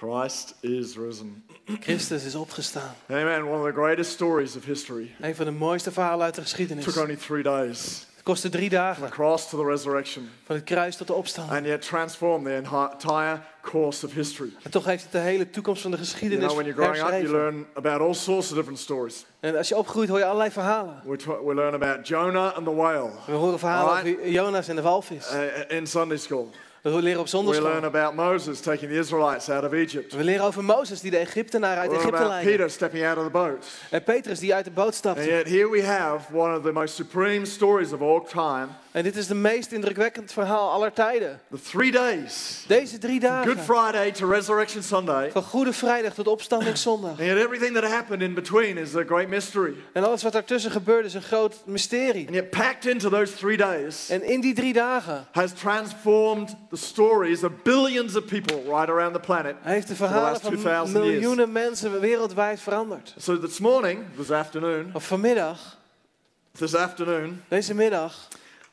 Christ is risen. Christus is opgestaan. Amen. One of the greatest stories of history. Een van de mooiste verhalen uit de geschiedenis. took only three days Het kostte drie from dagen. the cross to the resurrection, Van het kruis tot de opstanding. and yet transformed the entire course of history. En toch heeft het de hele toekomst van de You geschiedenis know, when you're growing up, you learn about all sorts of different stories. En als je opgroeit hoor je allerlei verhalen. We, we learn about Jonah and the whale We horen verhalen Alright. over Jonas en de walvis. uh, in Sunday school. We leren op We learn zondagschool. about Moses taking the Israelites out of Egypt. We leren over Mozes die de Egyptenaren uit Egypte leidde. Peter stepping out of the boat. En Petrus die uit de boot And stapte. yet, here we have one of the most supreme stories of all time. En dit is de meest indrukwekkend verhaal aller tijden. The three days Deze drie Good dagen. Friday to Resurrection Sunday. Van Goede Vrijdag tot Opstandingszondag. And yet, everything that happened in between is a great mystery. En alles wat daartussen gebeurde is een groot mysterie. And yet, packed into those three days En in die drie dagen has transformed the stories of billions of people right around the planet. hij heeft de the verhalen van 2000 years. miljoenen mensen wereldwijd veranderd. So, this morning, this afternoon, Of vanmiddag, this afternoon, deze middag,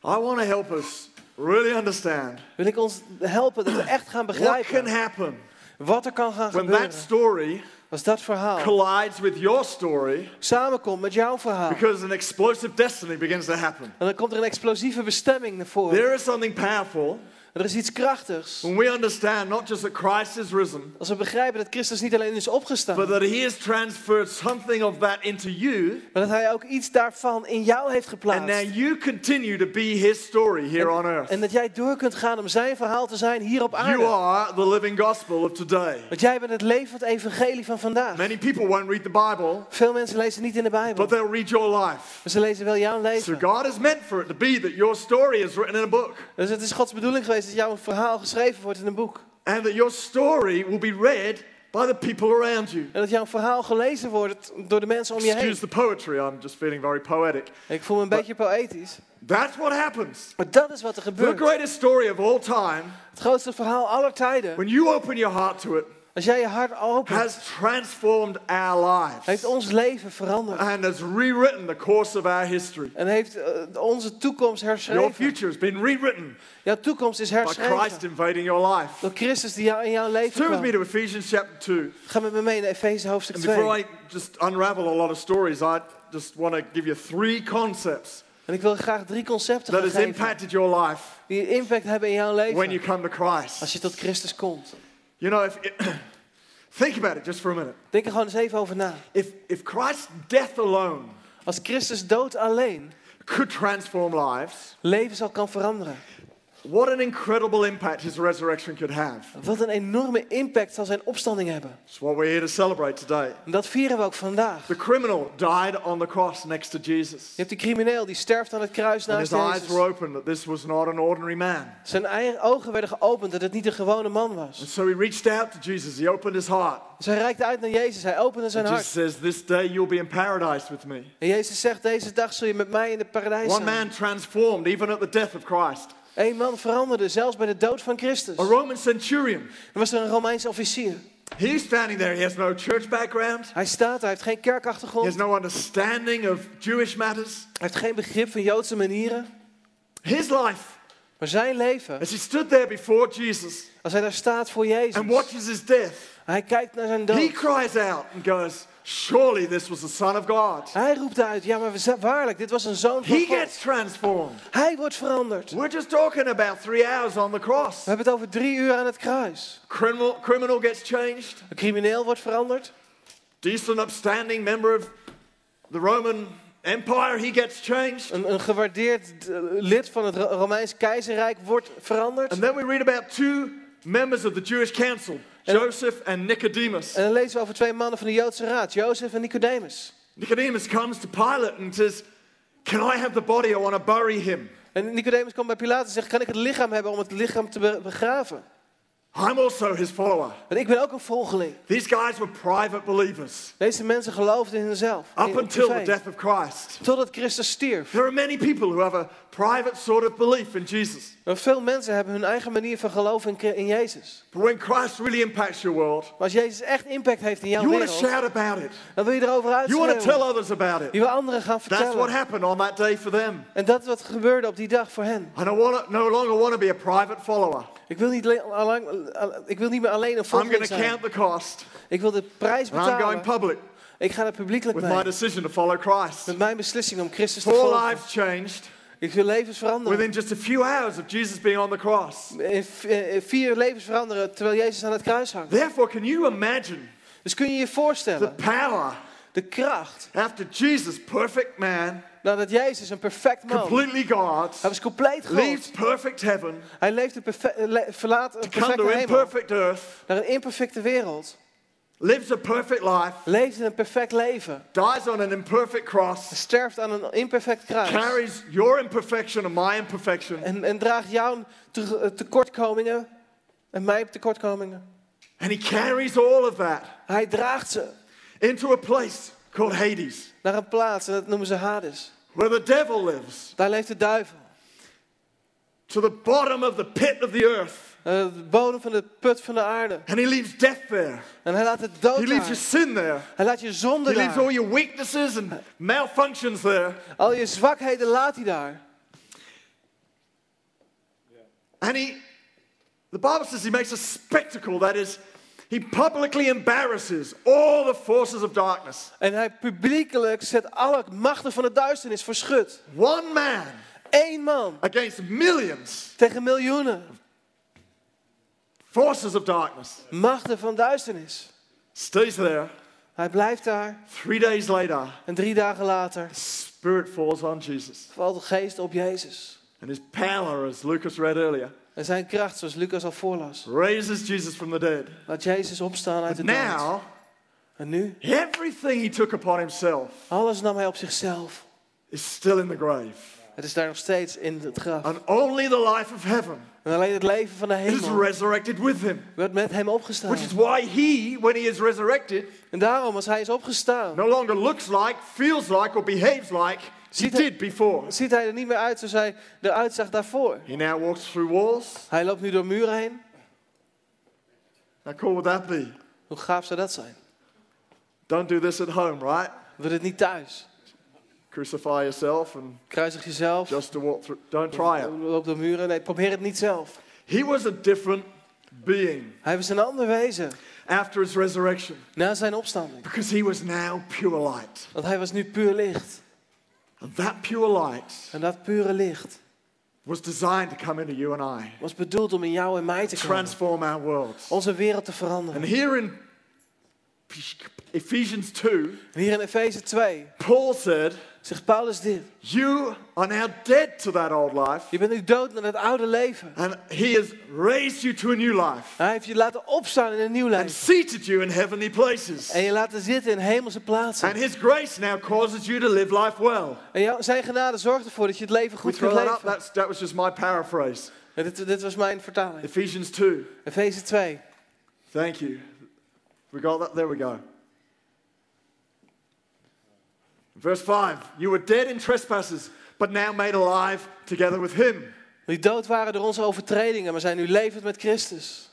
I want to help us really understand wil ik ons helpen dat we echt gaan what can begrijpen happen wat er kan gaan when gebeuren. that story Als dat verhaal collides with your story samenkomt met jouw verhaal. because an explosive destiny begins to happen. En dan komt er een explosieve bestemming naar voren. There is something powerful Er is iets krachtigs. when we understand not just that Christ is risen, Als we begrijpen dat Christus niet alleen is opgestaan, but that He has transferred something of that into you, maar dat hij ook iets daarvan in jou heeft and geplaatst. now you continue to be His story here on earth. En dat jij door kunt gaan om zijn verhaal te zijn hier op You aarde. are the living gospel of today. Want jij bent het levend evangelie van vandaag. Many people won't read the Bible, Veel mensen lezen niet in de Bijbel, but they'll read your life. maar ze lezen wel jouw So leven. God is meant for it to be that your story is written in a book, Dus het is Gods bedoeling geweest dat jouw verhaal geschreven wordt in een boek. and that your story will be read by the people around you. En dat jouw verhaal gelezen wordt door de mensen om je heen. Excuse the poetry, I'm just feeling very poetic. Ik voel me een beetje poëtisch. That's what happens. Maar dat is wat er The gebeurt. greatest story of all time, Het grootste verhaal aller tijden. when you open your heart to it, Als jij je hart opent, has transformed our lives heeft ons leven veranderd. and has rewritten the course of our history. En heeft eh, onze toekomst Your herschreven. future has been rewritten Jouw toekomst is by Christ herschreven. invading your life. Door Christus die jou in jouw leven Turn with me kwam. to Ephesians chapter 2. Ga met me mee naar Efeze hoofdstuk And before 2. I just unravel a lot of stories, I just want to give you three concepts En ik wil graag drie concepten that has geven. impacted your life Die impact hebben in jouw when you leven. come to Christ. Als je tot Christus komt. You know, if think about it just for a minute. Denk er gewoon eens even over na. If if Christ's death alone Als Christus dood alleen could transform lives, levens al kan veranderen. What an incredible impact his resurrection could have. Wat een enorme impact zal zijn opstanding hebben. It's what we're here to celebrate today. En dat vieren we ook vandaag. The criminal died on the cross next to Jesus. Je hebt die crimineel die sterft aan het kruis And naast his eyes were Jezus. opened that this was not an ordinary man. Zijn eigen ogen werden geopend dat het niet een gewone man And was. so he reached out to Jesus. He opened his heart. Dus hij reikte uit naar Jezus. Hij opende zijn And Jesus hart. says, This day you'll be in paradise with me. En Jezus zegt, deze dag zul je met mij in de paradijs One zijn. man transformed even at the death of Christ. Eén man veranderde, zelfs bij de dood van Christus. A Roman centurion. Er was er een Romeinse officier. He's standing there. He has no church background. Hij staat, hij heeft geen He kerkachtergrond. has no understanding of Jewish matters. Hij heeft geen begrip van Joodse manieren. His life, Maar zijn leven, as he stood there before Jesus als hij daar staat voor Jezus. and watches his death, Hij kijkt naar zijn he dood. cries out and goes, Surely this was the Son of God. Hij roept uit, ja maar we- waarlijk, dit was een zoon van He God. gets transformed. Hij wordt veranderd. We're just talking about three hours on the cross. We hebben het over drie uur aan het kruis. Criminal, criminal gets changed. Een crimineel wordt veranderd. Decent, upstanding member of the Roman Empire, he gets changed. Een, een gewaardeerd eh, lid van het Ro- Romeins keizerrijk wordt veranderd. And then we read about two members of the Jewish council, Joseph and Nicodemus. En dan lezen we over twee mannen van de Joodse raad, Jozef en Nicodemus. Nicodemus comes to Pilate and says, Can I have the body? I want to bury him. En Nicodemus komt bij Pilatus en zegt, kan ik het lichaam hebben om het lichaam te be- begraven? I'm also his follower. Want ik ben ook een volgeling. These guys were private believers Deze mensen geloofden in hunzelf. in- up in until the death of Christ. Totdat Christus stierf. There are many people who have a private sort of belief in Jesus. Maar veel mensen hebben hun eigen manier van geloven in, in Jezus. But when Christ really impacts your world, Maar als Jezus echt impact heeft in jouw you want to wereld, shout about it. dan wil je erover You want to tell uitschreeuwen. others about it. Je wil anderen gaan That's what vertellen. happened on that day for them. En dat is wat gebeurde op die dag voor hen. I don't want to, no longer want to be a private follower. Ik wil niet, le- allang- ik wil niet meer alleen een volgeling zijn. count the cost. Ik wil de prijs And I'm going betalen. public Ik ga er publiekelijk with my mee. decision to follow Christ. Met mijn beslissing om Christus te Four volgen. lives changed Ik wil levens veranderen. within just a few hours of Jesus being on the cross. V- eh, vier levens veranderen terwijl Jezus aan het kruis hangt. Therefore, can you imagine Dus kun je je the voorstellen, power de kracht, after Jesus, perfect man, nadat Jezus een perfect man, completely God, hij was compleet leaves God. perfect heaven Hij leefde perfe- eh, le- verlaat een perfecte hemel imperfect earth, naar een imperfecte wereld. lives a perfect life, Leefde een perfect leven. dies on an imperfect cross, Sterft aan een imperfect kruis. carries your imperfection and my imperfection, En, en draagt jouw te- eh, tekortkomingen en mijn tekortkomingen. and he carries all of that Hij draagt ze into a place called Hades, naar een plaats en dat noemen ze Hades. where the devil lives, Daar leeft de duivel. to the bottom of the pit of the earth, Eh, de bodem van de put van de aarde. and he leaves death there. En hij laat het dood He leaves your sin there. Hij laat je zonde He leaves all your weaknesses and malfunctions there. Al je zwakheden laat hij daar. And he, the Bible says he makes a spectacle. That is, he publicly embarrasses all the forces of darkness. En hij publiekelijk zet alle machten van de duisternis voor schut. One man Eén man against millions. tegen miljoenen. Forces of darkness. Machten van duisternis. Stays there. Hij blijft daar. Three days later, En drie dagen later Spirit falls on Jesus. valt de geest op Jezus. And his power, as Lucas read earlier, En zijn kracht, zoals Lucas al voorlas, raises Jesus from the dead. laat Jezus opstaan uit de dood. Now, En nu, everything he took upon himself alles nam hij op zichzelf. is still in the grave. Het is daar nog steeds in het graf. And only the life of heaven En alleen het leven van de is hemel resurrected with him. werd met hem opgestaan. Which is why he, when he is resurrected, En daarom, als hij is opgestaan, no longer looks like, feels like, or behaves like Ziet hij- did before. ziet hij er niet meer uit zoals hij eruit zag daarvoor. He now walks through walls. Hij loopt nu door muren heen. How cool would that be? Hoe gaaf zou dat zijn? Don't do this at home, right? Doe dit niet thuis. Crucify yourself and Kruisig jezelf. just to walk through. Don't try it. Loop door muren. Nee, probeer het niet zelf. He was a different being Hij was een ander wezen after his resurrection na zijn opstanding. because he was now pure light. Want hij was nu puur licht. And that pure light En dat pure licht was designed to come into you and I, was bedoeld om in jou en mij te komen. transform our world. Onze wereld te And veranderen. here in Ephesians 2, En hier in Efeze 2 Paul said, zegt Paulus dit. You are now dead to that old life, Je bent nu dood naar het oude leven. and he has raised you to a new life Hij heeft je laten opstaan in een nieuw and leven. seated you in heavenly places. En je laten zitten in hemelse plaatsen. And his grace now causes you to live life well. En jou, zijn genade zorgt ervoor dat je het leven goed kunt that leven. That's, that was just my paraphrase. Dit, dit was mijn vertaling. Ephesians 2. Efeze 2. Thank you. We got that. There we go. Verse 5 You were dead in trespasses, but now made alive together with him. Die dood waren door onze overtredingen, maar zijn nu levend met Christus.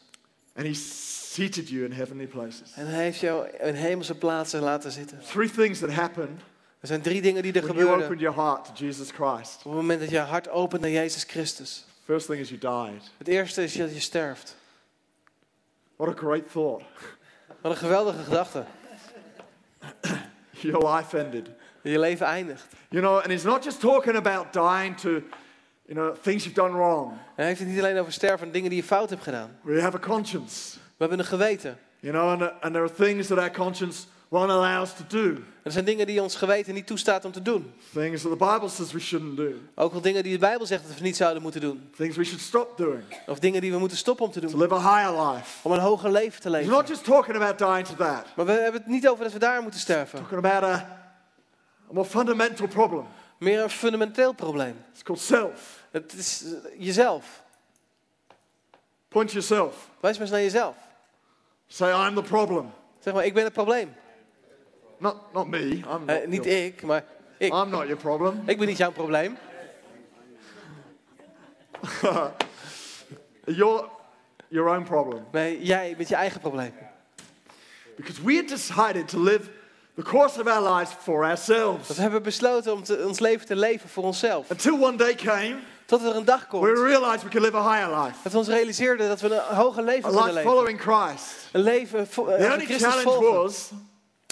And he seated you in heavenly places. En hij heeft jou in hemelse plaatsen laten zitten. Three things that happen Er zijn drie dingen die er when you gebeurden opened your heart to Jesus Christ. op het moment dat je hart opent naar Jezus Christus. First thing is you died. Het eerste is dat je sterft. What a great thought. Wat een geweldige gedachte. Your life ended. Je leven eindigt. You know, and he's not just talking about dying to, you know, things you've done wrong. En hij heeft het niet alleen over sterven van dingen die je fout hebt gedaan. We have a conscience. We hebben een geweten. You know, and, and there are things that our conscience won't allow us to do. Er zijn dingen die ons geweten niet toestaat om te doen. Things that the Bible says we shouldn't do. Ook wel dingen die de Bijbel zegt dat we niet zouden moeten doen. Things we should stop doing. Of dingen die we moeten stoppen om te To doen. live a higher life. Om een hoger leven te leven. not just talking about dying to that. Maar we hebben het niet over dat we daar moeten sterven. Talking about a, a more fundamental problem. Meer een fundamenteel probleem. It's called self. Het is eh, jezelf. Point yourself. Wijs maar eens naar jezelf. Say, I'm the problem. Zeg maar, ik ben het probleem. Not, not me. I'm not, Eh, niet your, ik, maar ik. I'm not your problem. Ik ben niet jouw probleem. You're your own problem. Nee, jij bent je eigen probleem. Because we had decided to live the course of our lives for ourselves. We hebben besloten om te- ons leven te leven voor onszelf. Until one day came Tot er een dag komt we realize we can live a higher life, dat we ons realiseerden dat we een hoger a leven kunnen life leven. following Christ. Een leven vo- eh, The van only Christus volgen. was,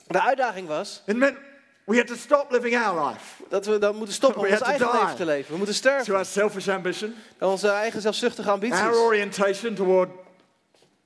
De uitdaging was it meant we had to stop living our life dat we dan moeten stoppen om We ons to eigen leven te leven. We moeten to sterven. our selfish ambition, aan Onze eigen zelfzuchtige ambities. our orientation toward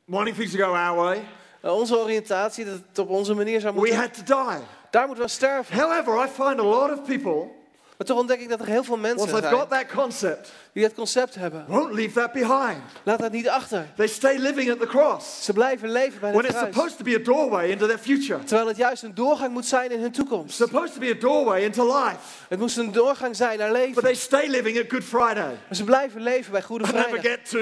wanting things to go our way. Onze oriëntatie, dat het op onze manier zou We moeten. had to die. Daar moeten we sterven. However, I find a lot of people, Maar toch ontdek ik dat er heel veel mensen zijn got that concept, die dat concept hebben. won't leave that behind. Laat dat niet achter. They stay living at the cross Ze blijven leven bij when het it's kruis. supposed to be a doorway into their future. Terwijl het juist een doorgang moet zijn in hun toekomst. supposed to be a doorway into life. Het moest een doorgang zijn naar But leven. they stay living at Good Friday Maar ze blijven leven bij Goede and never Vrijdag. get to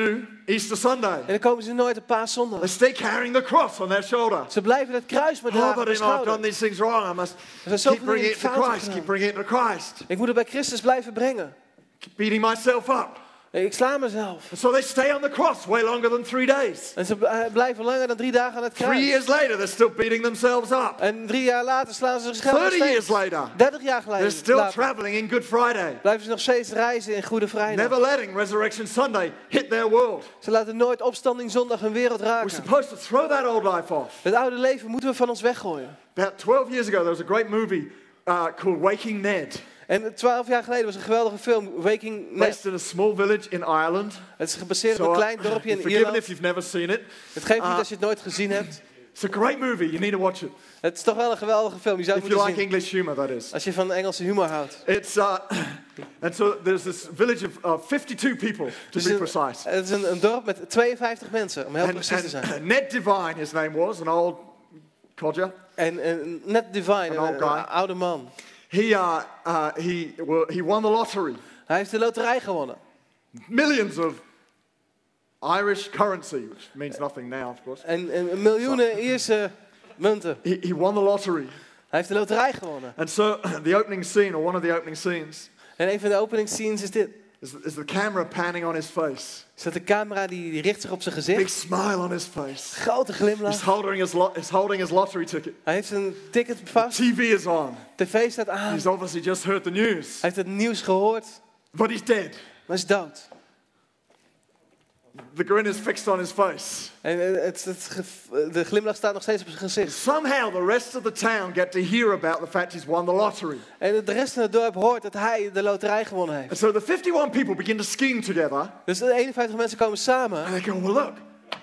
Easter Sunday. En dan komen ze nooit op They paaszondag. stay carrying the cross on their shoulder. Ze blijven het kruis maar Oh, dragen but you know, I've done these things wrong. I must keep bringing it to Christ, keep bringing it to Christ. Ik moet het bij Christus blijven brengen. Keep beating myself up. Ik sla mezelf. So they stay on the cross way longer than three days. En ze eh, blijven langer dan drie dagen aan het Three kruis. years later, they're still beating themselves up. En drie jaar later slaan ze zichzelf 30 years later, 30 jaar they're geleden still later traveling in Good Friday. blijven ze nog steeds reizen in Goede Vrijdag. Never letting Resurrection Sunday hit their world. Ze laten nooit opstanding zondag hun wereld We're raken. supposed to throw that old life off. Het oude leven moeten we van ons weggooien. About 12 years ago, there was a great movie uh, called Waking Ned, En twaalf jaar geleden was een geweldige film, Waking Ned. based in a small village in Ireland. Het is gebaseerd So, op een klein dorpje in forgiven Ierland. if you've never seen it. Het geeft niet uh, als je het nooit gezien hebt. It's a great movie. You need to watch it. Het is toch wel een geweldige film, je zou If het you moeten like zien. English humor, that is. Als je van Engelse humor houdt. It's uh, and so there's this village of uh, 52 people to be een, precise. het is een, een dorp met 52 mensen, om heel And, precies te zijn. Ned Divine, his name was, an old codger. En, net Divine, Een oude man. He uh, uh, he well, he won the lottery, Hij heeft de loterij gewonnen. millions of Irish currency, which means nothing now, of course. En, en miljoenen Ierse munten. He, he won the lottery, Hij heeft de loterij gewonnen. and so the opening scene, or one of the opening scenes, En een van de opening scenes is dit. Is, is the camera panning on his face, Is dat de camera die, die richt zich op zijn big gezicht. smile on his face. Grote He's glimlach. holding his, lo- he's holding his lottery ticket. Hij heeft zijn ticket vast. TV is on. TV staat aan. He's obviously just heard the news, Hij heeft het nieuws gehoord, but he's dead. maar is dood. The grin is fixed on his face. En eh, het, het, de glimlach staat nog steeds op zijn gezicht. Somehow the rest of the town get to hear about the fact he's won the lottery. En de rest van het dorp hoort dat hij de loterij gewonnen heeft. And so the 51 people begin to scheme together. Dus de 51 mensen komen samen. And they go, well, look,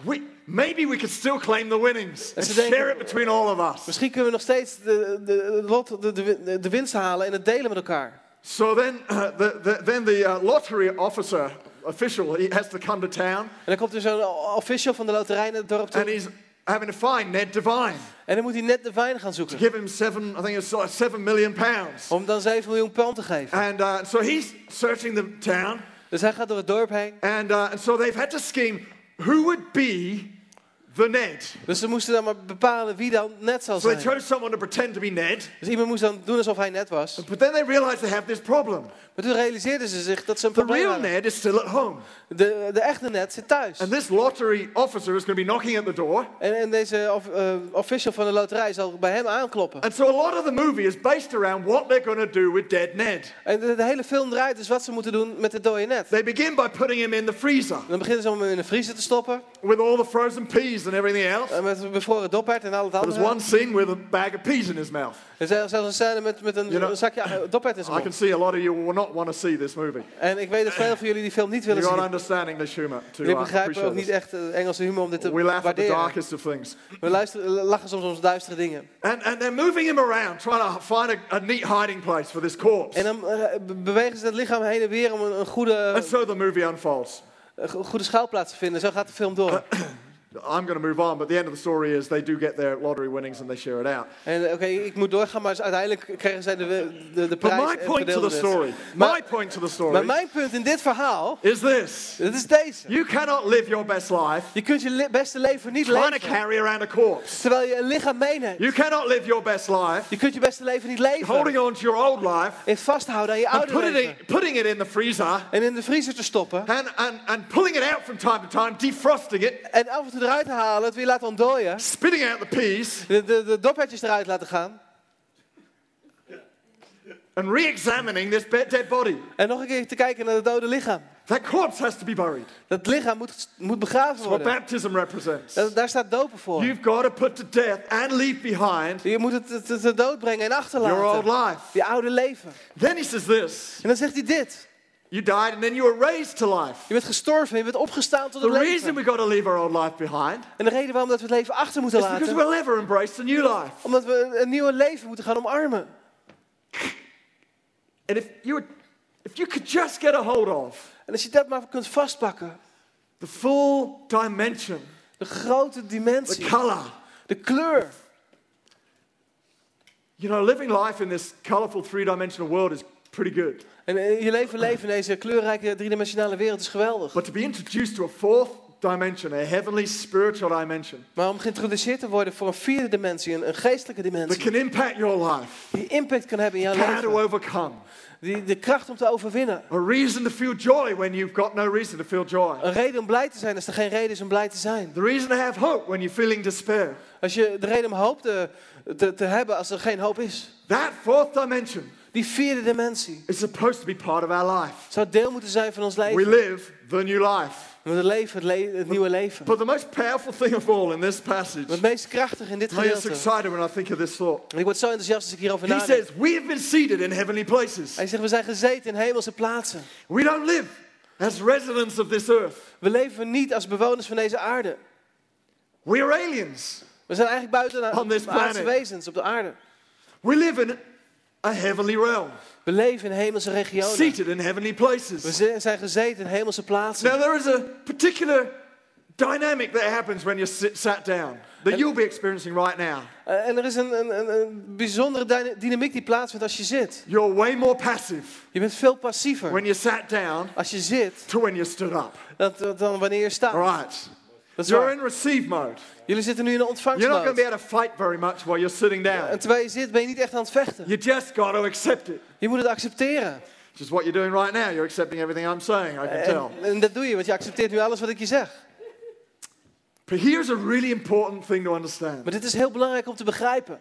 we, maybe we could still claim the winnings and denken- share it between all of us. Misschien kunnen we nog steeds de, de, de, lot, de, de, de winst halen en het delen met elkaar. So then, uh, the, the, then the uh, lottery officer, official, he has to come to town En dan komt er zo'n official van de loterij naar het dorp toe. and he's having to find Ned Devine En dan moet hij net de wijn gaan to give him seven, I think it's like seven million pounds. Om dan 7 miljoen pond te geven. And uh, so he's searching the town Dus hij gaat door het dorp heen. and, uh, and so they've had to scheme who would be the Ned. Dus ze moesten dan maar bepalen wie dan net zal So they zijn. chose someone to pretend to be Ned. Dus iemand moest dan doen alsof hij net was. But then they realized they have this problem. Maar toen realiseerden ze zich dat ze een The probleem real hadden. Ned is still at home. De, de echte net zit thuis. And this lottery officer is going to be knocking at the door. En, en deze of, eh, official van de loterij zal bij hem aankloppen. And so a lot of the movie is based around what they're going to do with dead Ned. En de, de hele film draait dus wat ze moeten doen met de dode net. They begin by putting him in the freezer Dan beginnen ze om hem in de vriezer te stoppen. with all the frozen peas and everything else. En met een bevroren dophert en al het There's andere. one scene with a bag of peas in his mouth. Er zelfs een scène met, met een, You know, zakje eh, dophert in zijn I can mond. see a lot of you will not want to see this movie. En ik weet dat veel van jullie die film niet You willen don't zien. understand English humor to Jullie begrijpen ook niet echt eh, Engelse humor om dit te We laugh at the waarderen. darkest of things. We luisteren, lachen soms om duistere dingen. And, and they're moving him around, trying to find a, a neat hiding place for this corpse. En dan eh, be- bewegen ze het lichaam heen en weer om een, een goede, And so the movie unfolds. een go- goede schuilplaats te vinden. Zo gaat de film door. I'm going to move on, but the end of the story is they do get their lottery winnings and they share it out. En oké, ik moet doorgaan, maar uiteindelijk krijgen zij de, de, de But my point to the story, Maar- my point to the Maar story mijn punt in dit verhaal, is this. dat is deze. You cannot live your best life Je kunt je li- beste leven niet trying to leven carry around a corpse. terwijl je een lichaam meeneemt. You cannot live your best life Je kunt je beste leven niet leven holding on to your old life en vasthouden aan je oude putting leven. it, putting it in the freezer En in de vriezer te stoppen. and, and, and pulling it out from time to time, defrosting it, En af en toe eruit halen, het weer laten ontdooien. spitting out the peas, De, de, de doppertjes eruit laten gaan. and re examining this dead body. En nog een keer te kijken naar het dode lichaam. That corpse has to be buried. Dat lichaam moet, moet begraven That's what worden. baptism represents. Dat- daar staat dopen voor. You've got to put to death and leave behind Je moet het te, te dood brengen en your old achterlaten. life. Je oude leven. Then he says this En dan zegt hij dit. You died and then you were raised to life. Je bent gestorven en je bent opgestaan tot The het reason leven. we got to leave our old life behind En de reden waarom dat we het leven achter moeten is because laten. we'll never embrace a new life. Omdat we een nieuwe leven moeten gaan omarmen. And if you, were, if you could just get a hold of En als je dat maar kunt vastpakken. the full dimension, De grote the dimensie. color, De kleur. you know, living life in this colorful three dimensional world is pretty good. En eh, je leven leven in deze kleurrijke driedimensionale wereld is geweldig. But to be introduced to a fourth dimension, a heavenly spiritual dimension, Maar om geïntroduceerd te worden voor een vierde dimensie, een, een geestelijke that dimensie, can impact your life, die impact kan hebben in jouw power to leven, overcome, die, de kracht om te overwinnen, a reason to feel joy when you've got no reason to feel joy, een reden om blij te zijn als er geen reden is om blij te zijn. the reason to have hope when you're feeling despair. Als je de reden om hoop te, te, te hebben als er geen hoop is. That fourth dimension Die vierde dimensie is supposed to be part of our life. zou deel moeten zijn van ons We leven. live the new life. We leven het, le- het nieuwe leven. But the most powerful thing of all in this passage, Het meest krachtige in dit I get gedeelte. excited when I think of this thought. En ik word zo enthousiast als ik hierover He nadenk. says, We have been seated in heavenly places. Hij zegt, we zijn gezeten in hemelse plaatsen. We don't live as residents of this earth. We leven niet als bewoners van deze aarde. We are aliens. We zijn eigenlijk buiten aardse wezens op de aarde. We live in a heavenly realm, We leven in hemelse regionen. seated in heavenly We places. zi- zijn gezeten in hemelse plaatsen. Now, there is a particular dynamic that happens when you're sit, sat down that you'll be experiencing right now. Eh, En er is een, een, een, bijzondere dyna- dynamiek die plaatsvindt als je zit. You're way more passive Je bent veel passiever when you sat down als je zit to when you stood up. dan, dan wanneer je staat. All right. Dat You're in receive mode. Jullie zitten nu in een You're not going to be able to fight very much while you're sitting down. En terwijl je zit ben je niet echt aan het vechten. You just got to accept it. Je moet het accepteren. Which is what you're doing right now. You're accepting everything I'm saying, I can tell. En, en dat doe je, want je accepteert nu alles wat ik je zeg. But here's a really important thing to understand. Maar dit is heel belangrijk om te begrijpen.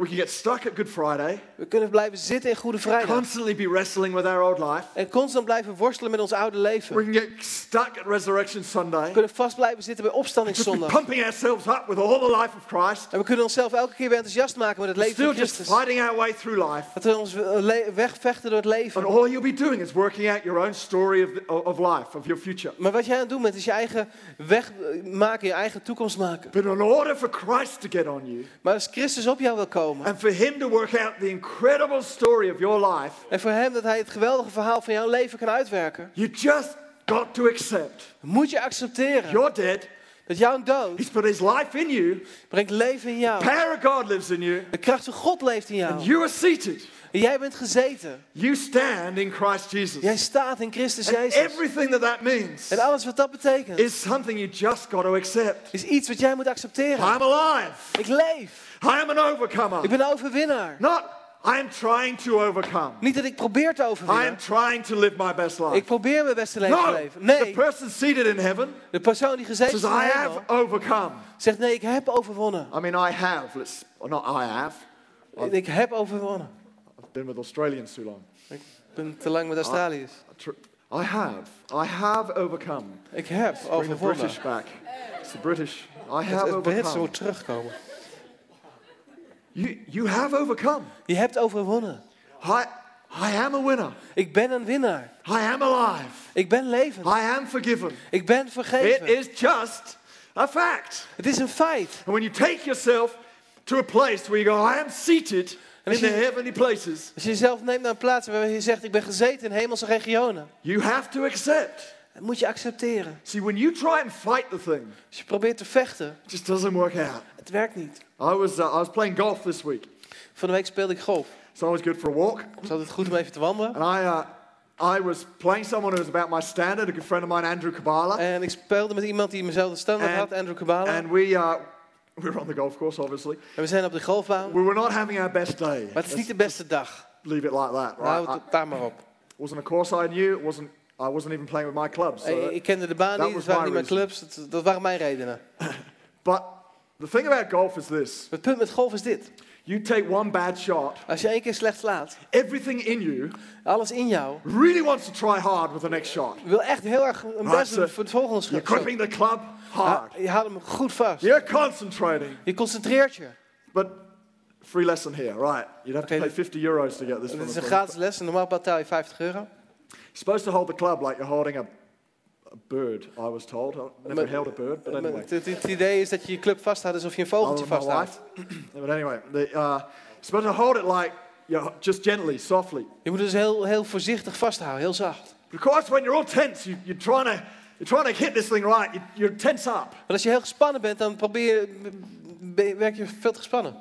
We can get stuck at Good Friday, We kunnen blijven zitten in Goede Vrijdag. constantly be wrestling with our old life. En constant blijven worstelen met ons oude leven. We can get stuck at Resurrection Sunday, We kunnen vast blijven zitten bij just opstandingszondag. pumping ourselves up with all the life of Christ, En we kunnen onszelf elke keer weer enthousiast maken met het leven still van just Christus. fighting our way through life. Dat we ons eh, wegvechten door het And leven. all you'll be doing is working out your own story of, the, of life, of your future. Maar wat jij aan het doen bent, is je eigen weg eh, maken, je eigen toekomst maken. But in order for Christ to get on you, Maar als Christus op jou wil komen, and for Him to work out the incredible story of your life, en voor hem dat hij het geweldige verhaal van jouw leven kan uitwerken, you just got to accept moet je accepteren you're dead. dat jouw dood He's put His life in you. brengt leven in jou. Power of God lives in you. De kracht van God leeft in jou. You are seated. En jij bent gezeten. You stand in Christ Jesus. Jij staat in Christus And Jezus. everything that that means En alles wat dat betekent, is something you just got to accept. is iets wat jij moet accepteren. I'm alive. Ik leef. I am an overcomer. Ik ben een overwinnaar. Not I am trying to overcome. Niet dat ik probeer te I am overwinnen. trying to live my best life. Ik probeer mijn beste leven te No, leven. the Nee, person seated in heaven de persoon die gezeten says, is in I have overcome. zegt nee, ik heb overwonnen. I mean, I have. Let's, not I have. Ik heb overwonnen. I've been with Australians too long. Ik ben te lang met Australiërs. Tr- I have. I have overcome. Ik heb Bring the overwonnen. British back. It's the British. I Het, have het Britse overcome. moet terugkomen. You, you have overcome. Je hebt overwonnen. I, I am a winner. Ik ben een winnaar. I am alive. Ik ben levend. I am forgiven. Ik ben It vergeven. is just a fact. Het is een feit. And when you take yourself to a place where you go, I am seated in the heavenly places, Als je jezelf neemt naar een plaats waar je zegt, ik ben gezeten in hemelse regionen. you have to accept. Dat moet je accepteren. See, when you try and fight the thing, Als je probeert te vechten, it just doesn't work out. het werkt niet. I was, uh, I was playing golf this week. Van de week speelde ik golf. It's always good for a walk. Het is altijd goed om even te wandelen. And I, uh, I was playing someone who was about my standard, a good friend of mine, Andrew Kabbalah. En ik speelde met iemand die mezelfde standaard had, Andrew Kabbalah. And we, uh, we were on the golf course, obviously. En we zijn op de golfbaan. We were not having our best day. Maar het is niet de beste dag. Leave it like that, Nou, right? het daar maar op. It wasn't a course I knew. It wasn't. I wasn't even playing with my clubs. So Hey, ik kende de baan niet, was het waren my niet mijn clubs. Dat, dat waren mijn redenen. But The thing about golf is this Het punt met golf is dit. you take one bad shot, Als je één keer slecht slaat, everything in you alles in jou really wants to try hard with the next shot. wil echt heel erg een Right, best doen so voor het volgende You're schot. gripping the club hard. Je houdt hem goed vast. You're concentrating. Je concentreert je. But free lesson here, right? You'd have to pay 50 euros to get this Dit is een gratis les en normaal betaal je 50 euro. You're supposed to hold the club like you're holding a, a bird, I was told. I've never held a bird, but anyway. Het, idee is dat je je club vasthoudt alsof je een vogeltje my vasthoudt. but anyway, the, uh, supposed to hold it like, you're just gently, softly. Je moet het dus heel, heel voorzichtig vasthouden, heel zacht. Because when you're all tense, you, you're, trying to, you're trying to hit this thing right, you, you're tense up. Maar als je heel gespannen bent, dan probeer je, werk je veel te gespannen.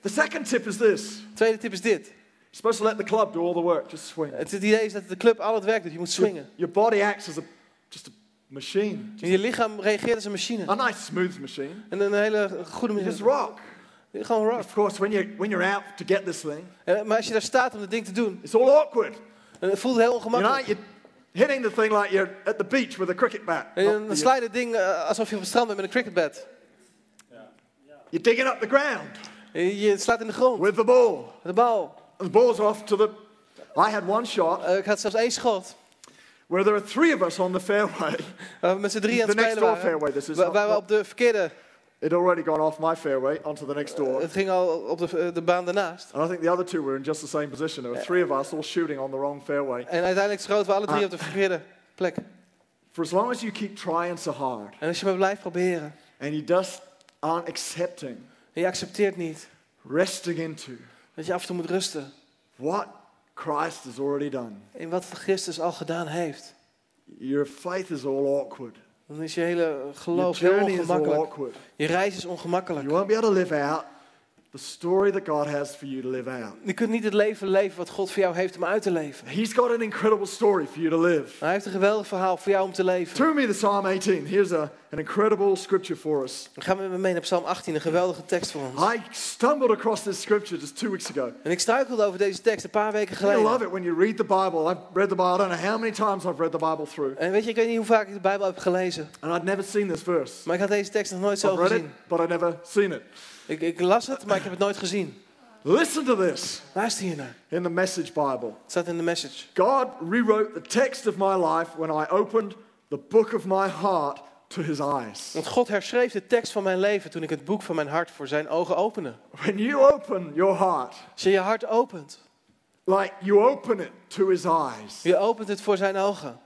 The second tip is this. De tweede tip is dit. Supposed to let the club do all the work, just swing. Het, het idee is dat de club al het werk doet. Je moet swingen. your body acts as a, just a machine. En je lichaam reageert als een machine. A nice, smooth machine. En een hele goede You just rock. Gewoon rock. Of course, when you're, when you're out to get this thing, En- Maar als je daar staat om het ding te doen, it's all awkward. voelt het heel You know, ongemakkelijk. you're hitting the thing like you're at the beach with a cricket bat. En Not dan the- sla je het ding eh, alsof je op het strand bent met een cricketbat. You're digging up the ground En Je slaat in de grond. with the ball. De bal. The ball's off to the. I had one shot Eh, Ik had zelfs één schot. where there are three of us on the fairway. Waar we met z'n drie aan the het next spelen door waren. fairway. This is. Waar, waar we op de verkeerde... it already gone off my fairway onto the next door. Het ging al op de, eh, de baan daarnaast. And I think the other two were in just the same position. There were three of us all shooting on the wrong fairway. En uiteindelijk schoten we alle drie Ah. op de verkeerde plek. For as long as you keep trying so hard En als je maar blijft proberen. and you just aren't accepting, En je accepteert niet resting into dat je af en toe moet rusten. what Christ has already done, In wat Christus al gedaan heeft. your faith is all awkward. Dan is je hele geloof heel ongemakkelijk. Je reis is ongemakkelijk. You won't be able to live out the story that God has for you to live out. Je kunt niet het leven leven wat God voor jou heeft om uit te leven. He's got an incredible story for you to live. Hij heeft een geweldig verhaal voor jou om te leven. Turn me to Psalm 18. Here's a, an incredible scripture for us. Dan gaan we met me mee naar Psalm 18, een geweldige tekst voor ons. I stumbled across this scripture just two weeks ago. En ik struikelde over deze tekst een paar weken I love geleden. it when you read the Bible. I've read the Bible. I don't know how many times I've read the Bible through. En weet je, ik weet niet hoe vaak ik de Bijbel heb gelezen. And I'd never seen this verse. Maar ik had deze tekst nog nooit zo I've read it, gezien. but I'd never seen it. Ik, ik las het, maar ik heb het nooit gezien. Listen to this Luister hier naar. in the Message Bible. Het staat in de message. God rewrote the text of my life when I opened the book of my heart to his eyes. Want God herschreef de tekst van mijn leven toen ik het boek van mijn hart voor zijn ogen opende. When you open your heart, Als je je hart opent, like you open it to his eyes, je opent het voor zijn ogen.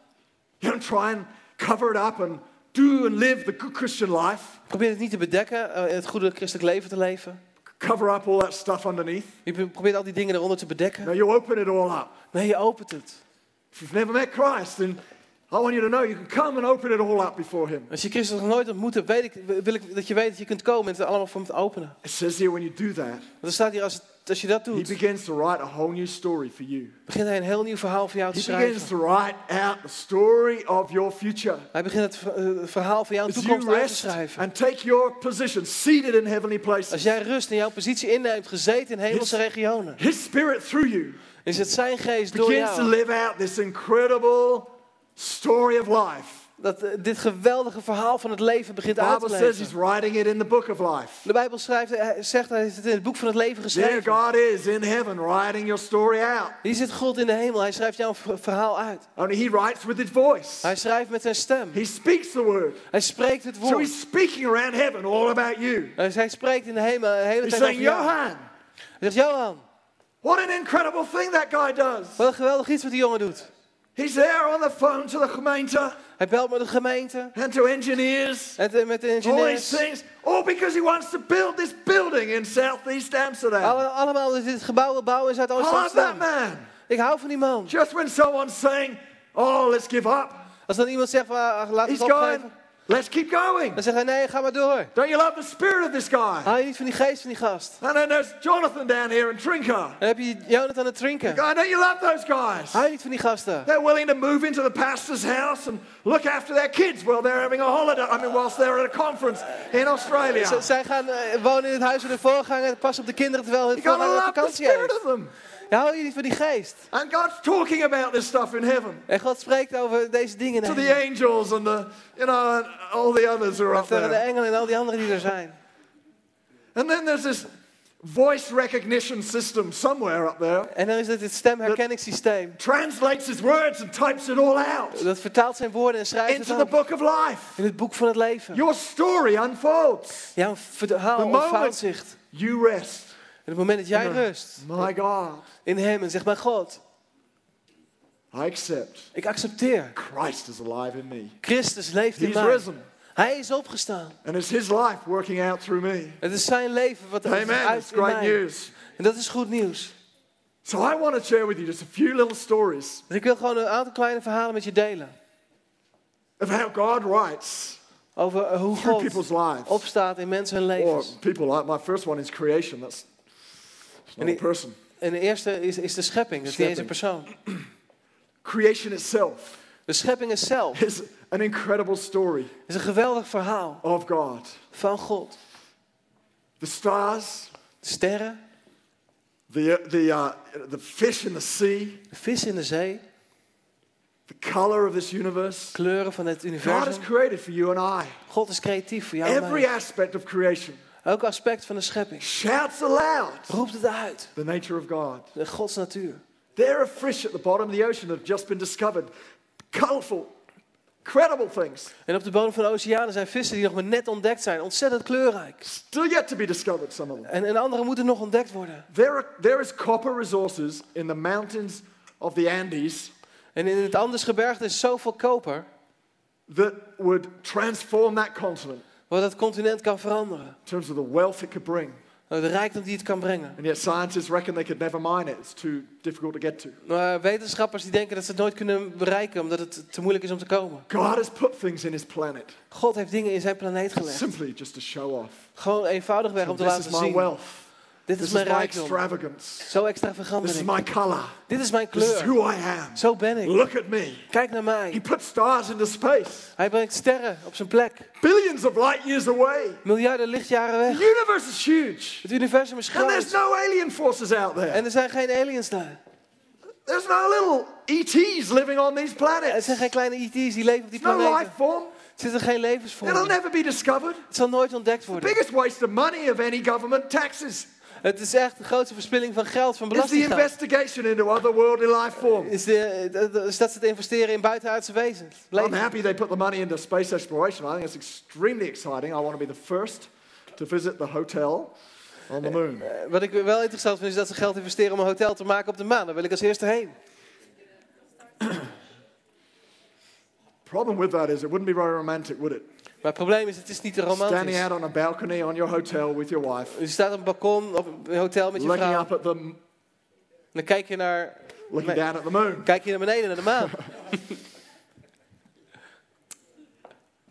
you don't try and cover it up and do and live the good Christian life, Probeer het niet te bedekken, eh, het goede christelijk leven te leven. cover up all that stuff underneath. Je pro- probeert al die dingen eronder te bedekken. No, you open it all up. Nee, je opent het. If you've never met Christ, then I want you to know you can come and open it all up before him. Als je Christus nog nooit ontmoet hebt, weet ik, wil ik dat je weet dat je kunt komen en het allemaal voor hem te openen. It says here when you do that, Want er staat hier, als, als je dat he doet, begins to write a whole new story for you. begint hij een heel nieuw verhaal voor jou te He begins schrijven. to write out the story of your future. Hij begint het ver- eh, verhaal van jouw As toekomst you uit te rest schrijven. and take your position seated in heavenly Als places, jij rust en jouw positie inneemt, gezeten in hemelse regionen, his spirit through you is het zijn geest door begins to jou live out this incredible story of life. Dat eh, dit geweldige verhaal van het leven begint uit te Bible says he's writing it in the book of life. De Bijbel schrijft, hij zegt, hij heeft het in het boek van het leven There geschreven. God is in heaven writing your story out. Hier zit God in de hemel, hij schrijft jouw verhaal uit. Only he writes with his voice. Hij schrijft met zijn stem. He speaks the word. Hij spreekt het So woord. he's speaking around heaven all about you. Hij hij spreekt in de hemel de hele He's tijd saying, over jou. Johan, Hij zegt, Johan, what an incredible thing that guy does. wat een geweldig iets wat die jongen doet. He's there on the phone to the gemeente Hij belt met de gemeente and to engineers. en te- met de All ingenieurs. these things, all because he wants to build this building in southeast Amsterdam. Alle- allemaal is dit gebouw wil bouwen in I love that Zuidoost-Amsterdam. man. Ik hou van die man. Just when someone's saying, oh, let's give up, Als dan iemand zegt, "Ah, laat he's het going, opgeven. Let's keep going. Dan hij, nee, ga maar door. Don't you love the spirit of this guy? Hou je niet van die geest van die gast. And then there's Jonathan down here in Trinker. Dan heb je Jonathan het drinken. God, don't you love those guys? Hou je niet van die gasten. They're willing to move into the pastor's house and look after their kids while they're having a holiday. I mean, whilst they're at a conference in Australia. Z- zij gaan eh, wonen in het huis van de voorganger, passen op de kinderen terwijl You gotta voorganger love the vakantie spirit heeft. of them. Ja, hou je niet van die geest. And God's talking about this stuff in heaven En God spreekt over deze dingen. to in the angels and the, you know, and all the others who are up Tegen de there. engelen en al die anderen die er zijn. And then there's this voice recognition system somewhere up there. En dan is het het stemherkenningssysteem. Translates his words and types it all out Dat vertaalt zijn woorden en schrijft into het the op book of life. in het boek van het leven. Your story unfolds. Jouw verhaal The ontvouwt zich. You rest. En op het moment dat jij rust My God, in hem en zegt, mijn God, I accept ik accepteer. Christ is alive in me. Christus leeft in He's mij. risen. Hij is opgestaan. And it's his life working out through me. Het is zijn leven wat er Amen. uit It's in great mij. news. En dat is goed nieuws. So I want to share with you just a few little stories Dus ik wil gewoon een aantal kleine verhalen met je delen. of how God writes Over eh, hoe through God people's lives. opstaat in mensen hun Or levens. people like my first one is creation. That's it- person. En de eerste is, is de schepping. Is een Schepping. persoon. Creation itself De schepping is zelf. is an incredible story is een geweldig verhaal of God. van God. The stars, De sterren, the, the, uh, the fish in the sea, de vis in de zee, the color of this universe. kleuren van het God has universum. created for you and I. God is creatief voor jou en Every mij. aspect of creation Elk aspect van de schepping. shouts aloud Roept het uit. the nature of God. De Gods natuur. There are fish at the bottom of the ocean that have just been discovered. Colorful, incredible things. En op de bodem van de oceanen zijn vissen die nog maar net ontdekt zijn. Ontzettend kleurrijk. Still yet to be discovered, some of them. En, en andere moeten nog ontdekt worden. There, are, there is copper resources in the mountains of the Andes En in het Andesgebergte is zoveel koper. that would transform that continent Wat het continent kan veranderen. in terms of the wealth it could bring. De rijkdom die het kan brengen. And yet scientists reckon they could never mine it. It's too difficult to get to. Maar wetenschappers die denken dat ze het nooit kunnen bereiken omdat het te moeilijk is om te komen. God has put things in his planet God heeft dingen in zijn planeet gelegd. simply just to show off. Gewoon eenvoudigweg om te this laten is my zien. wealth. Dit This is is mijn my rijkdom. extravagance. Zo extravagant This is ben ik. my color. Dit is mijn This is kleur. who I am. Zo ben ik. Look at me. Kijk naar He mij. put stars into space, Hij brengt sterren op zijn plek. billions of light years away. Miljarden lichtjaren The weg. universe is huge. Het universum is And there's groot. no alien forces out En there. er zijn geen aliens daar. There's no little ETs living on these Er planets. zijn geen kleine ET's die leven op die No life planeten. form. Er zitten geen It'll levensvormen. never be discovered. Het zal nooit ontdekt worden. Biggest waste of money of any government taxes Het is echt de grootste verspilling van geld, van is the investigation into otherworldly life forms. Is, de, is dat ze het investeren in buitenaardse wezens. I'm happy they put the money into space exploration. I think it's extremely exciting. I want to be the first to visit the hotel on the moon. Eh, Wat ik wel interessant vind is dat ze geld investeren om een hotel te maken op de maan. Daar wil ik als eerste heen. Problem with that is it wouldn't be very romantic, would it? Maar het probleem is, het is niet te Standing romantisch. out on a balcony on your hotel with your wife, Je staat op een balkon op een hotel met je looking vrouw. up at the, dan kijk je, naar, looking down at the moon. kijk je naar beneden, naar de maan.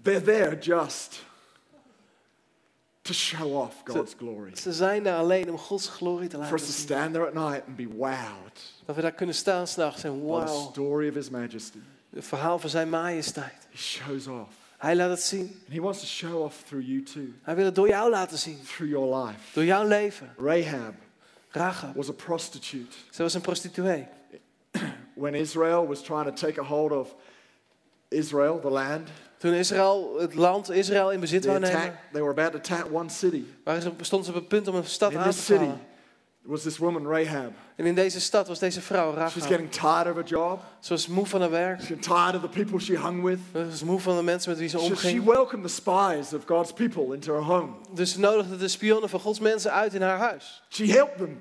They're there just to show off God's glory. Ze zijn daar alleen om Gods glorie te For laten us to zien. stand there at night and be wowed Dat we daar kunnen staan s'nachts en by the story of His majesty. het verhaal van zijn majesteit. He shows off. Hij laat het zien. And He wants to show off through you too, Hij wil het door jou laten zien. through your life. Door jouw leven. Rahab Rahab. was a prostitute. Ze was een prostituee. When Israel was trying to take a hold of Israel, the land, Toen Israël, het land Israël in bezit wou nemen, they were about to attack one city. waren ze, stonden ze op het punt om een stad In aan te vallen. Was this woman, Rahab. En in deze stad was deze vrouw, She's Rahab. getting tired of her job. Ze was moe van haar werk. She's tired of the people she hung with. Ze was moe van de mensen met wie ze So she omging. welcomed the spies of God's people into her home. Dus ze nodigde de spionnen van Gods mensen uit in haar huis. She helped them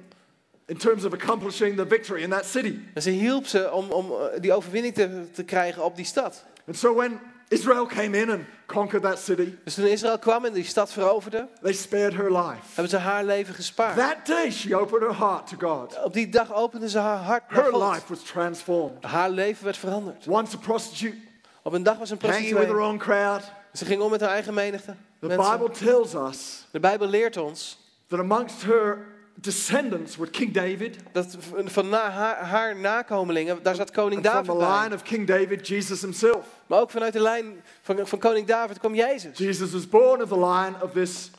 in terms of accomplishing the victory in that city. En ze hielp ze om, om eh, die overwinning te, te krijgen op die stad. And so when Israel came in and conquered that city, Dus toen Israël kwam en die stad veroverde, they spared her life. hebben ze haar leven gespaard. That day she opened her heart to God. Op die dag opende ze haar hart naar Her God. life was transformed. Haar leven werd veranderd. Once a prostitute, Op een dag was een hanging with her prostituee. own crowd. Ze ging om met haar eigen menigte. The. Bible tells us De Bijbel leert ons that amongst her descendants were King David, dat van na haar, haar nakomelingen, daar zat koning and from David the bij. line of King David, Jesus himself. Maar ook vanuit de lijn van, van koning David kwam Jezus. Jesus was born of the line of this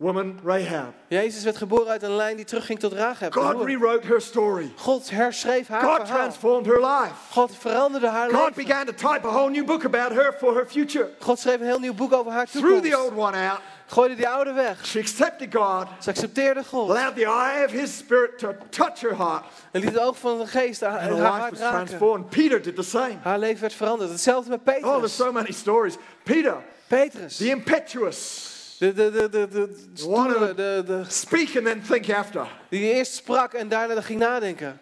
woman Rahab. Jezus werd geboren uit een lijn die terugging tot Rahab. God rewrote her story. God herschreef haar God verhaal. transformed her life. God veranderde haar God leven. began to type a whole new book about her for her future. God schreef een heel nieuw boek over haar Threw the toekomst. old one out. Gooide die oude weg. She accepted God, Ze accepteerde God. allowed the eye of his spirit to touch her heart, En liet het oog van de geest haar, haar hart raken. transformed. Peter did the same. Haar leven werd veranderd. Hetzelfde met Oh, there's Petrus. so many stories. Peter, Petrus. the impetuous, De, de, de, de, de, one stoere, of- de, de, speak and then think after. die eerst sprak en daarna ging nadenken.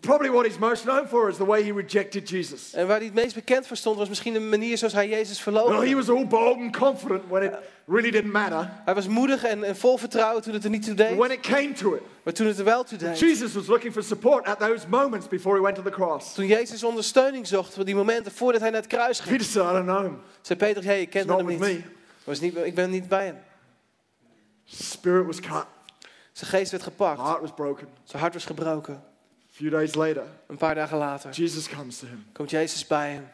Probably what he's most known for is the way he rejected Jesus. En waar hij het meest bekend voor stond was misschien de manier zoals hij Jezus Well, he was all bold and confident when it really didn't matter. Hij was moedig en, en vol vertrouwen toen het er niet toe deed. when it came to it, Maar toen het er wel toe deed. Jesus was looking for support at those moments before he went to the cross. Toen Jezus ondersteuning zocht voor die momenten voordat hij naar het kruis ging. Peter said, I don't know him. Zei Peter, hey, ik not hem niet. me. Was niet. Ik ben niet bij hem. Spirit was cut. Zijn geest werd gepakt. Heart was broken. Zijn hart was gebroken. A few days later, Een paar dagen later Jesus comes to him. komt Jezus bij hem.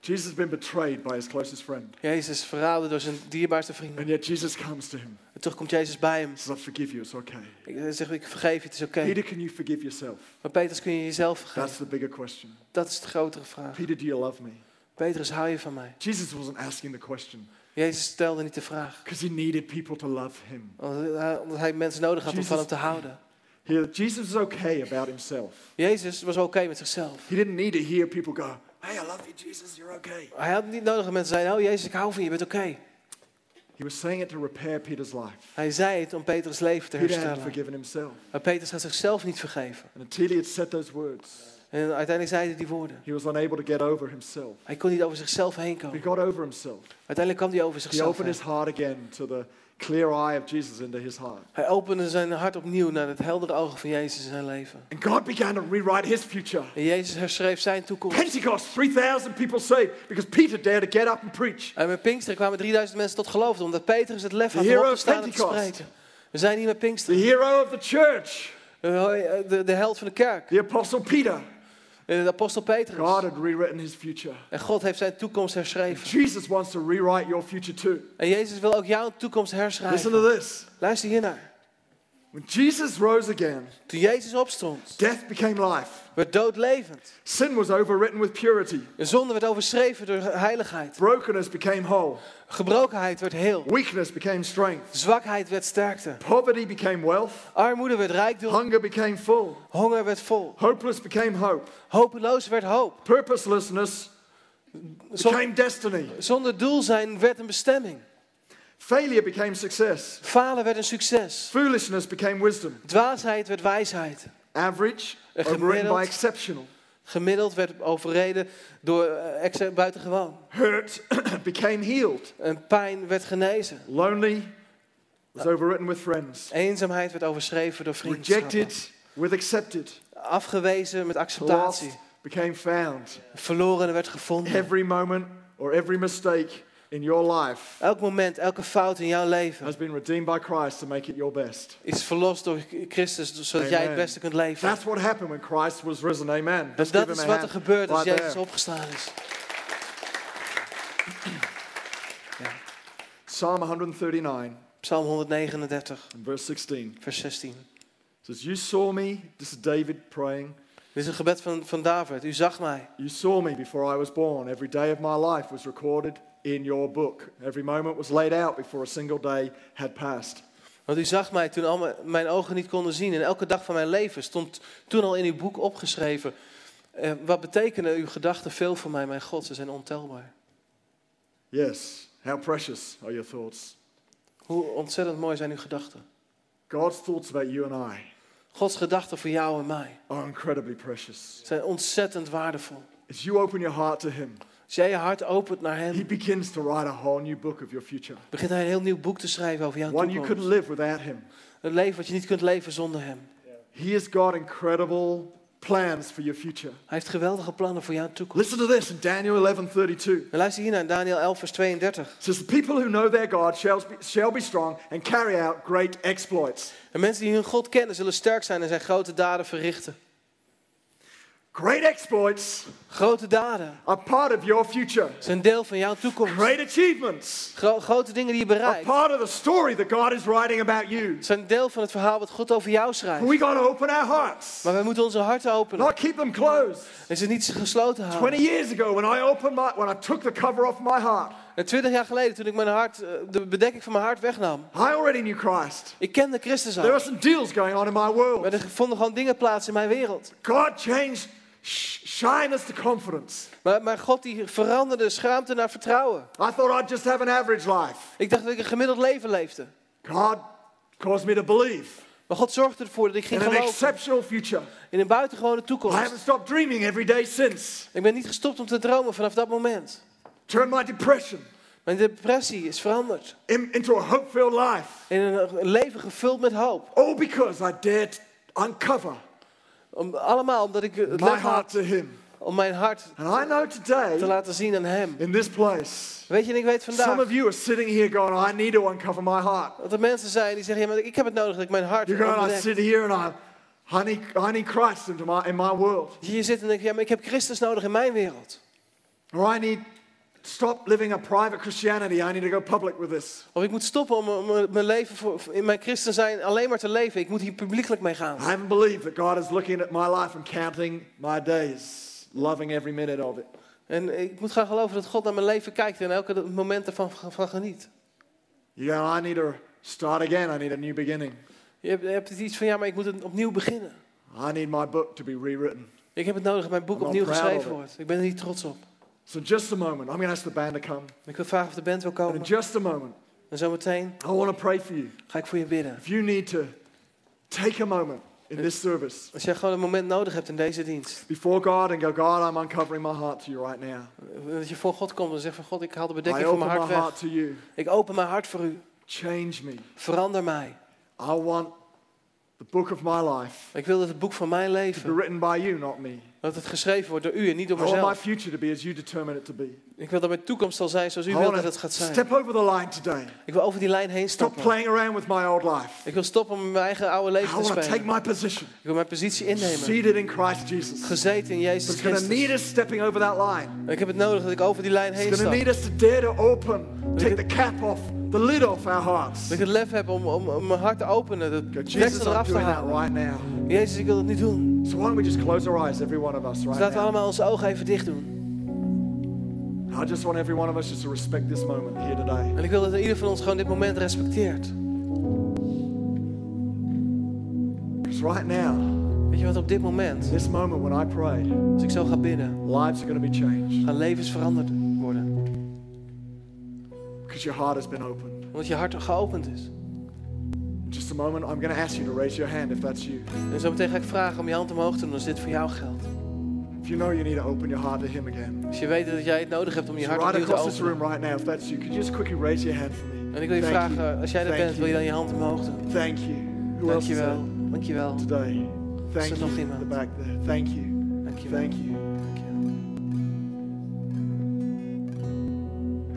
Jesus has been betrayed by his closest friend. Jezus verraden door zijn dierbaarste vrienden. And yet Jesus comes to him. En toch komt Jezus bij hem. He says, I forgive you, it's okay. Ik zeg, ik vergeef je, het is oké. Peter, can you forgive yourself? Maar Petrus, kun je jezelf That's vergeven? the bigger question. Dat is de grotere vraag. Peter, do you love me? Petrus, hou je van mij? Jesus wasn't asking the question Jezus stelde niet de vraag. he needed people to love him. Omdat hij, mensen nodig had om Jezus- van hem te houden. Here, Jesus was okay about himself. Jezus was oké met zichzelf. He didn't need to hear people go, Hey, I love you, Jesus, you're okay. Hij had niet nodig dat mensen zeiden, oh Jezus, ik hou van je, je bent oké. He was saying it to repair Peter's life. Hij zei het om Petrus leven te Peter hadn't herstellen. forgiven himself. Maar Petrus had zichzelf niet vergeven. And until he had said those words, En uiteindelijk zei hij die woorden. he was unable to get over himself. Hij kon niet over zichzelf heen He komen. got over himself. Uiteindelijk kwam hij over He zichzelf opened heen. his heart again to the clear eye of Jesus into his heart. Hij opende zijn hart opnieuw naar het heldere ogen van Jezus in zijn leven. And God began to rewrite his future. En Jezus herschreef zijn toekomst. Pentecost, 3,000 people saved because Peter dared to get up and preach. En met Pinksteren kwamen 3000 mensen tot geloof. Omdat Petrus het lef had The om op te staan en te spreken. We zijn hier met The Pinksteren. hero of the church, De, de, de held van de kerk. the apostle Peter. De apostel Petrus. God had rewritten his future. En God heeft zijn toekomst herschreven. Jesus wants to rewrite your future too. En Jezus wil ook jouw toekomst Listen herschrijven. to this. Luister hiernaar. When Jesus rose again, Toen Jezus opstond, death became life. werd dood levend. Sin was overwritten with purity. De zonde werd overschreven door heiligheid. Brokenness became whole. Gebrokenheid werd heel. Weakness became strength. Zwakheid werd sterkte. Poverty became wealth. Armoede werd rijkdom. Hunger became full. Honger werd vol. Hopeless became hope. Hopeloos werd hoop. Purposelessness became destiny. Zonder doel zijn werd een bestemming. Failure became success. Falen werd een succes. Foolishness became wisdom. Dwaasheid werd wijsheid. Average overridden by exceptional. Gemiddeld werd overreden door ex- buitengewoon. Hurt became healed. En pijn werd genezen. Lonely was overwritten with friends. Eenzaamheid werd overschreven door vriendschappen. Rejected with accepted. Afgewezen met acceptatie. Lost became found. Verloren werd gevonden. Every moment or every mistake in your life Elk moment, elke fout in jouw leven has been redeemed by Christ to make it your best. is verlost door Christus, zodat jij het beste kunt leven. That's what happened when Christ was risen. Amen. Dat give is wat er gebeurt als Jezus opgestaan is. Psalm 139 Psalm 139, and verse 16 vers 16. says, You saw me, this is David praying. Dit is een gebed van, van David. U zag mij. You saw me before I was born. Every day of my life was recorded in your book. Every moment was laid out before a single day had passed. Want u zag mij toen al mijn- ogen niet konden zien. En elke dag van mijn leven stond toen al in uw boek opgeschreven. Eh, wat betekenen uw gedachten veel voor mij, mijn God? Ze zijn ontelbaar. Yes, how precious are your thoughts. Hoe ontzettend mooi zijn uw gedachten. God's thoughts about you and I Gods gedachten voor jou en mij are incredibly precious. zijn ontzettend waardevol. As you open your heart to Him, Jij je hart opent naar He Hem, begins to write a whole new book of your future. begint Hij een heel nieuw boek te schrijven over jouw One you couldn't toekomst. live without Him. Een leven wat je niet kunt leven zonder Hem. He has got incredible plans for your future. Hij heeft geweldige plannen voor jouw toekomst. Listen to this in Daniel 11:32. En luister hier naar Daniel 11, vers 32. It says, The people who know their God shall be, shall be strong and carry out great exploits. En mensen die hun God kennen zullen sterk zijn en zijn grote daden verrichten. Great exploits Grote daden are part of your future. zijn deel van jouw toekomst. Great achievements Gro- grote dingen die je are bereikt part of the story that God is writing about you. zijn deel van het verhaal wat God over jou schrijft. We got to open our hearts, Maar wij moeten onze harten openen not keep them closed. en ze niet gesloten 20 houden. years ago, when I opened my, when I took the cover off my heart, En twintig jaar geleden, toen ik mijn hart, eh, de bedekking van mijn hart wegnam, I already knew Christ. ik kende Christus There al. were some deals going on in my Maar world. er vonden gewoon dingen plaats in mijn wereld. God changed sh- shyness to confidence. Maar, maar God die veranderde schaamte naar vertrouwen. I thought I'd just have an average life. Ik dacht dat ik een gemiddeld leven leefde. God caused me to believe Maar God zorgde ervoor dat ik in ging an geloven exceptional future. in een buitengewone I toekomst. haven't stopped dreaming every day since. Ik ben niet gestopt om te dromen vanaf dat moment. Turned my depression Mijn depressie is veranderd in- into a hope-filled life. in een leven gevuld met hoop. All because I dared uncover Om, allemaal omdat ik het my heart had to Him. om mijn hart And I know te today, laten zien aan Hem. in this place, Weet je, en ik weet some vandaag of you are sitting here going, I need to uncover my heart. dat er mensen zijn die zeggen, ja, maar ik heb het nodig dat ik mijn hart You're going, I sit here and I, I, need, I need Christ into my, in my world. Je zit en denkt, ja, maar ik heb Christus nodig in mijn wereld. Or I need stop living a private Christianity. I need to go public with this. Of ik moet stoppen om mijn leven voor, in mijn christen zijn alleen maar te leven. Ik moet hier publiekelijk mee gaan. I haven't believed that God is looking at my life and counting my days, loving every minute of it. En ik moet gaan geloven dat God naar mijn leven kijkt en elke moment ervan van geniet. Go, I need to start again. I need a new beginning. Je hebt, je hebt iets van, ja, maar ik moet het opnieuw beginnen. I need my book to be rewritten. Ik heb het nodig dat mijn boek I'm opnieuw geschreven wordt. Ik ben er niet trots op. So, just a moment. I'm going to ask the band to come. Ik wil vragen of de band wil But in komen. just a moment, En zometeen I want to pray for you. ga ik voor je bidden. If you need to take a moment in this service Als jij gewoon een moment nodig hebt in deze dienst. before God and go, God, I'm uncovering my heart to you right now. Dat je voor God komt en zegt van God, ik haal de bedekking van mijn my hart weg. heart to you. Ik open mijn hart voor u. Change me. Verander mij. I want the book of my life Ik wil dat het boek van mijn to be leven, written by you, not me. Dat het geschreven wordt door u en niet door I want my mezelf. future to be as you determine it to be. Ik wil dat mijn toekomst zal zijn zoals u I wilt want dat het gaat zijn. step over the line today. Ik wil over die lijn heen Stop stappen. playing around with my old life. Ik wil stoppen om mijn eigen oude I leven te want to take spelen. my position, Ik wil mijn positie innemen. seated in Christ Jesus. Gezeten in Jezus it's going to need Christus. us stepping over that line. Ik heb het nodig dat ik over die lijn heen It's going to stap. need us to dare to open, take the cap off, the lid off our hearts. Dat ik het lef heb om, om, om mijn hart te openen, de Go, Jesus, eraf te halen. right now. Jezus, ik wil het niet doen. So why don't we just close our eyes, every one of us, Dus right laten we allemaal onze ogen even dicht doen. I just want every one of us just to respect this moment here today. En ik wil dat ieder van ons gewoon dit moment respecteert. Because right now, Weet je wat, op dit moment, this moment when I pray, als ik zo ga bidden, lives are going to be changed. gaan levens veranderd worden. Because your heart has been opened. Omdat je hart geopend is. In just a moment, I'm going to ask you to raise your hand if that's you. En zo meteen ga ik vragen om je hand omhoog te doen als dit voor jou geldt. If you know you need to open your heart to Him again. Als je weet dat jij het nodig hebt om je So hart right opnieuw te across this room openen. right now, if that's you, could you just quickly raise your hand for me? En ik wil je Thank vragen, you. als jij er Thank bent, wil je you. dan je hand omhoog doen. Thank you. Who else Dankjewel, dankjewel, today? Thank you. nog in iemand? the back there. Thank you. dankjewel. Thank you.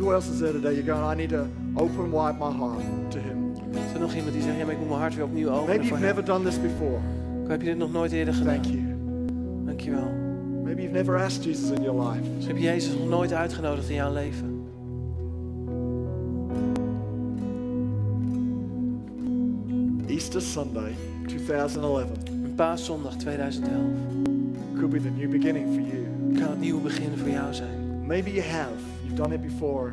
Who else is there today? You're going, I need to open wide my heart to Him. Is er nog iemand die zegt, ja, maar ik moet mijn hart weer opnieuw openen Maybe you've never done this before. Heb je dit nog nooit eerder gedaan? Thank you. Dankjewel. Maybe you've never asked Jesus in your life. Dus heb je Jezus nog nooit uitgenodigd in jouw leven? Easter Sunday, 2011, Een paaszondag 2011. could be the new beginning for you. Kan het nieuwe begin voor jou zijn. Maybe you have. You've done it before.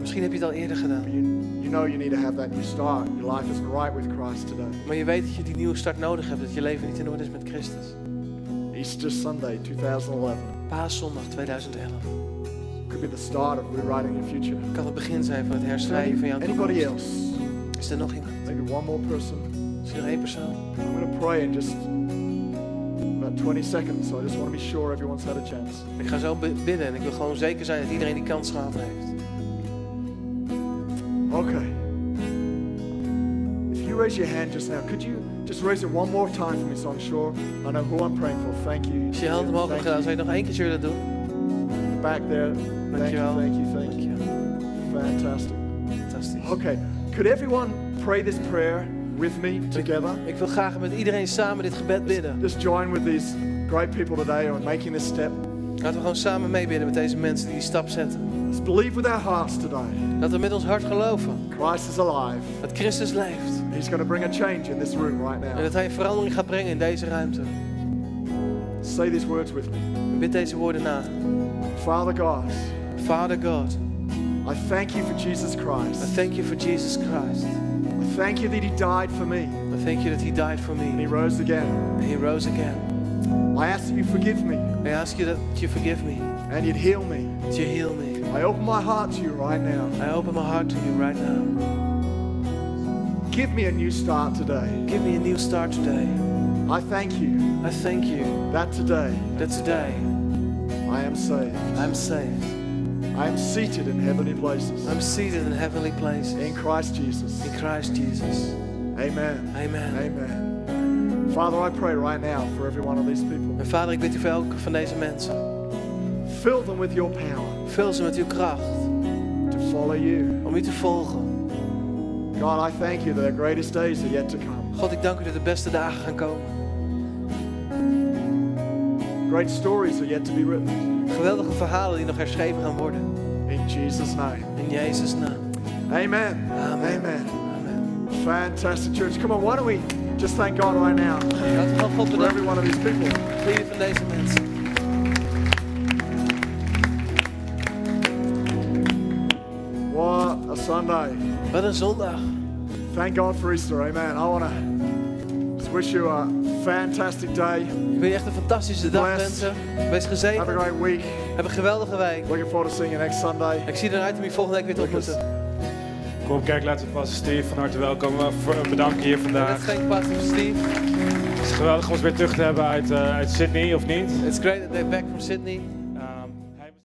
Misschien heb je het al eerder gedaan. But you, you know you need to have that new start. Your life isn't right with Christ today. Maar je weet dat je die nieuwe start nodig hebt. Dat je leven niet in orde is met Christus. Easter Sunday, 2011, Paaszondag 2011. could be the start of rewriting your future. Kan het begin zijn van het herschrijven van jouw Anybody toekomst. else? Is er nog iemand? Maybe one more person. Misschien nog één persoon? I'm going to pray in just about 20 seconds, so I just want to be sure everyone's had a chance. Ik ga zo bi- bidden en ik wil gewoon zeker zijn dat iedereen die kans gehad heeft. Okay. If you raise your hand just now, could you just raise it one more time for me so I'm sure I know who I'm praying for? Thank you. Als je hand omhoog hebt gedaan, zou je nog één keer willen doen? Back there. Thank you, thank you, thank you. Dankjewel. Fantastic. Okay. Could everyone pray this prayer with me together? Ik wil graag met iedereen samen dit gebed bidden. Just join with these great people today who are making this step. Laten we gewoon samen meebidden met deze mensen die die stap zetten. Let's believe with our hearts today. Dat we met ons hart geloven Christ is alive. dat Christus leeft. He's going to bring a change in this room right En now. dat hij een verandering gaat brengen in deze ruimte. Say these words with me. Bid deze woorden na. Father God, Father God, I thank you for Jesus I Christ. thank you for Jesus Christ. Thank you that he died for me I thank you that he died for me. and he rose again. and he rose again. I ask that you forgive me I ask you that you forgive me, and you'd heal me. that you heal me. I open my heart to you right now. I open my heart to you right now. Give me a new start today. Give me a new start today. I thank you I thank you that today that today I am saved. I'm saved. I am seated in heavenly places I'm seated in heavenly places in Christ Jesus. in Christ Jesus. Amen. Amen. Amen. Father, I pray right now for every one of these people. En vader, ik bid u voor elke van deze mensen. Fill them with your power Vul ze met uw kracht to follow you. om u te volgen. God, I thank you that the greatest days are yet to come. God, ik dank u dat de beste dagen gaan komen. Great stories are yet to be written. Geweldige verhalen die nog herschreven gaan worden. In Jesus' name. In Jezus' naam. Amen. Amen. Amen. Amen. Fantastic, church. Come on, why don't we just thank God right now Laten we gewoon for every one of these people. ieder van deze mensen. What a Sunday. Wat een zondag. Thank God for Easter. Amen. I want to just wish you a fantastic day. Ik wil je echt een fantastische dag Blessed. wensen. Wees Have a gezegend. great week. Heb een geweldige week. Looking forward to seeing you next Sunday. Ik zie eruit om je volgende week weer te ontmoeten. Kom op kerkleider Pastor Steve, van harte welkom. Voor- Bedanken hier vandaag. Frank Pastor Steve. Het is geweldig om ons weer terug te hebben uit, eh, uit Sydney, of niet? It's great that they're back from Sydney.